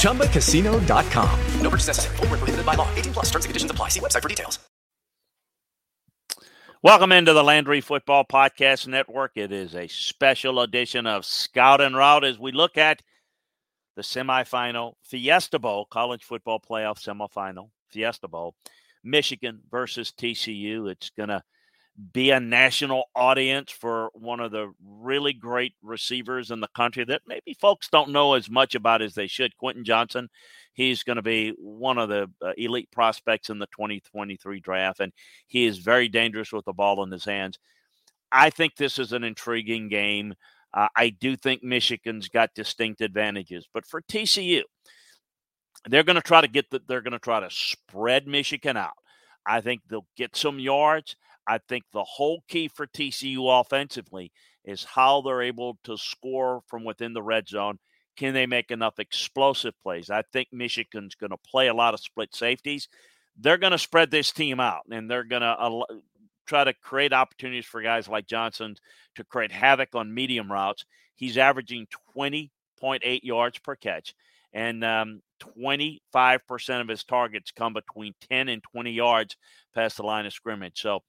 ChumbaCasino.com. No purchase necessary. Full prohibited by law. 18 plus terms and conditions apply. See website for details. Welcome into the Landry Football Podcast Network. It is a special edition of Scout and Route as we look at the semifinal Fiesta Bowl, college football playoff semifinal Fiesta Bowl. Michigan versus TCU. It's going to be a national audience for one of the really great receivers in the country that maybe folks don't know as much about as they should. Quentin Johnston, he's going to be one of the uh, elite prospects in the 2023 draft, and he is very dangerous with the ball in his hands. I think this is an intriguing game. Uh, I do think Michigan's got distinct advantages, but for TCU, they're going to try to get the, they're going to try to spread Michigan out. I think they'll get some yards. I think the whole key for TCU offensively is how they're able to score from within the red zone. Can they make enough explosive plays? I think Michigan's going to play a lot of split safeties. They're going to spread this team out and they're going to try to create opportunities for guys like Johnston to create havoc on medium routes. He's averaging 20.8 yards per catch and um, 25% of his targets come between 10 and 20 yards past the line of scrimmage. So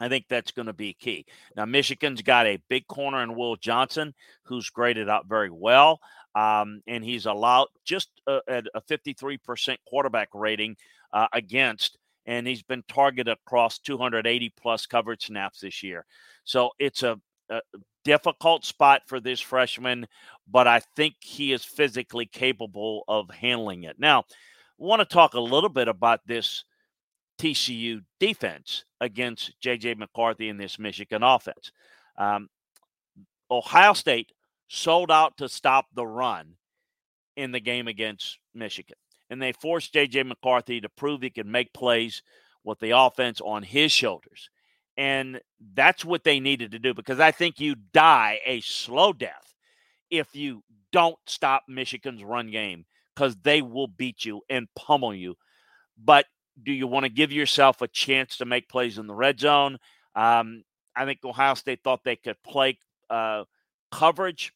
I think that's going to be key. Now, Michigan's got a big corner in Will Johnson, who's graded out very well. Um, and he's allowed just a, a 53% quarterback rating uh, against, and he's been targeted across 280 plus coverage snaps this year. So it's a, a difficult spot for this freshman, but I think he is physically capable of handling it. Now, I want to talk a little bit about this TCU defense against JJ McCarthy in this Michigan offense. Um, Ohio State sold out to stop the run in the game against Michigan, and they forced JJ McCarthy to prove he could make plays with the offense on his shoulders. And that's what they needed to do because I think you die a slow death if you don't stop Michigan's run game because they will beat you and pummel you. But do you want to give yourself a chance to make plays in the red zone? Um, I think Ohio State thought they could play uh, coverage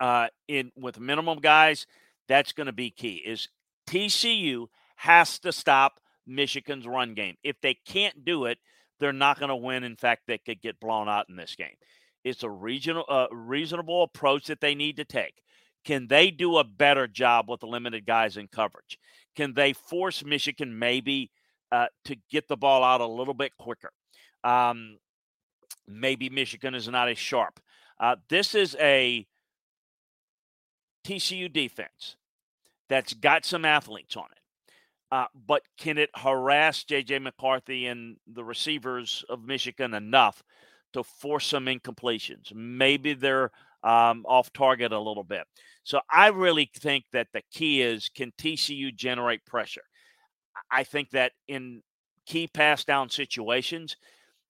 uh, in with minimum guys. That's going to be key. Is TCU has to stop Michigan's run game. If they can't do it, they're not going to win. In fact, they could get blown out in this game. It's a regional, uh, reasonable approach that they need to take. Can they do a better job with the limited guys in coverage? Can they force Michigan maybe uh, to get the ball out a little bit quicker? Um, maybe Michigan is not as sharp. Uh, this is a TCU defense that's got some athletes on it. Uh, but can it harass J.J. McCarthy and the receivers of Michigan enough to force some incompletions? Maybe they're um, off target a little bit. So I really think that the key is can TCU generate pressure? I think that in key pass down situations,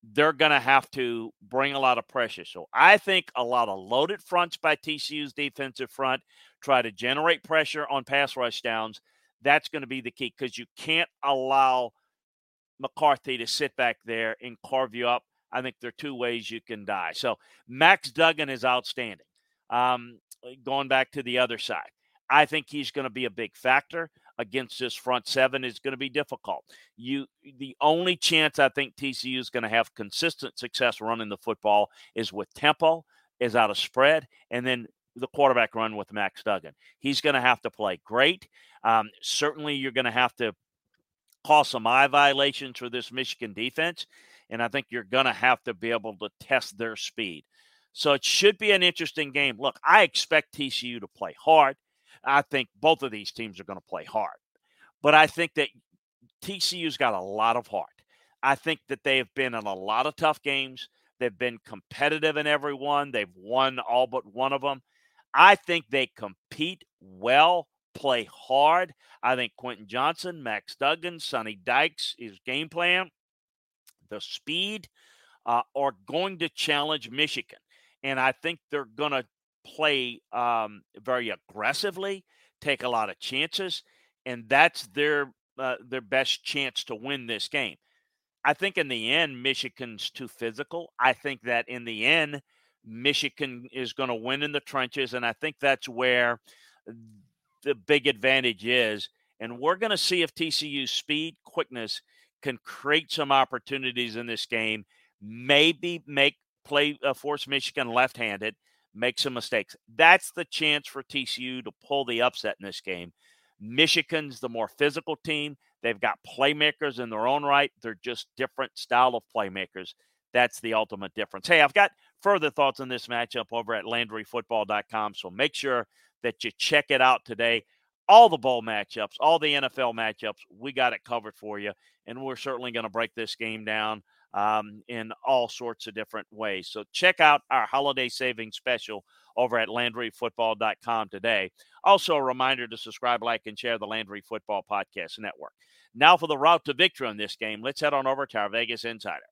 they're going to have to bring a lot of pressure. So I think a lot of loaded fronts by TCU's defensive front try to generate pressure on pass rush downs that's going to be the key because you can't allow McCarthy to sit back there and carve you up. I think there are two ways you can die. So Max Duggan is outstanding. Um, going back to the other side, I think he's going to be a big factor against this front seven is going to be difficult. You, the only chance I think TCU is going to have consistent success running the football is with tempo, is out of spread, and then the quarterback run with Max Duggan. He's going to have to play great. Um, certainly, you're going to have to call some eye violations for this Michigan defense, and I think you're going to have to be able to test their speed. So it should be an interesting game. Look, I expect TCU to play hard. I think both of these teams are going to play hard. But I think that TCU's got a lot of heart. I think that they have been in a lot of tough games. They've been competitive in every one. They've won all but one of them. I think they compete well, play hard. I think Quentin Johnston, Max Duggan, Sonny Dykes, his game plan, the speed uh, are going to challenge Michigan. And I think they're going to play um, very aggressively, take a lot of chances, and that's their uh, their best chance to win this game. I think in the end, Michigan's too physical. I think that in the end, Michigan is going to win in the trenches, and I think that's where the big advantage is. And we're going to see if TCU's speed, quickness can create some opportunities in this game. Maybe make play uh, force Michigan left-handed, make some mistakes. That's the chance for TCU to pull the upset in this game. Michigan's the more physical team. They've got playmakers in their own right. They're just different style of playmakers. That's the ultimate difference. Hey, I've got further thoughts on this matchup over at LandryFootball.com. So make sure that you check it out today. All the bowl matchups, all the NFL matchups, we got it covered for you. And we're certainly going to break this game down um, in all sorts of different ways. So check out our holiday savings special over at LandryFootball.com today. Also, a reminder to subscribe, like, and share the Landry Football Podcast Network. Now, for the route to victory in this game, let's head on over to our Vegas Insider.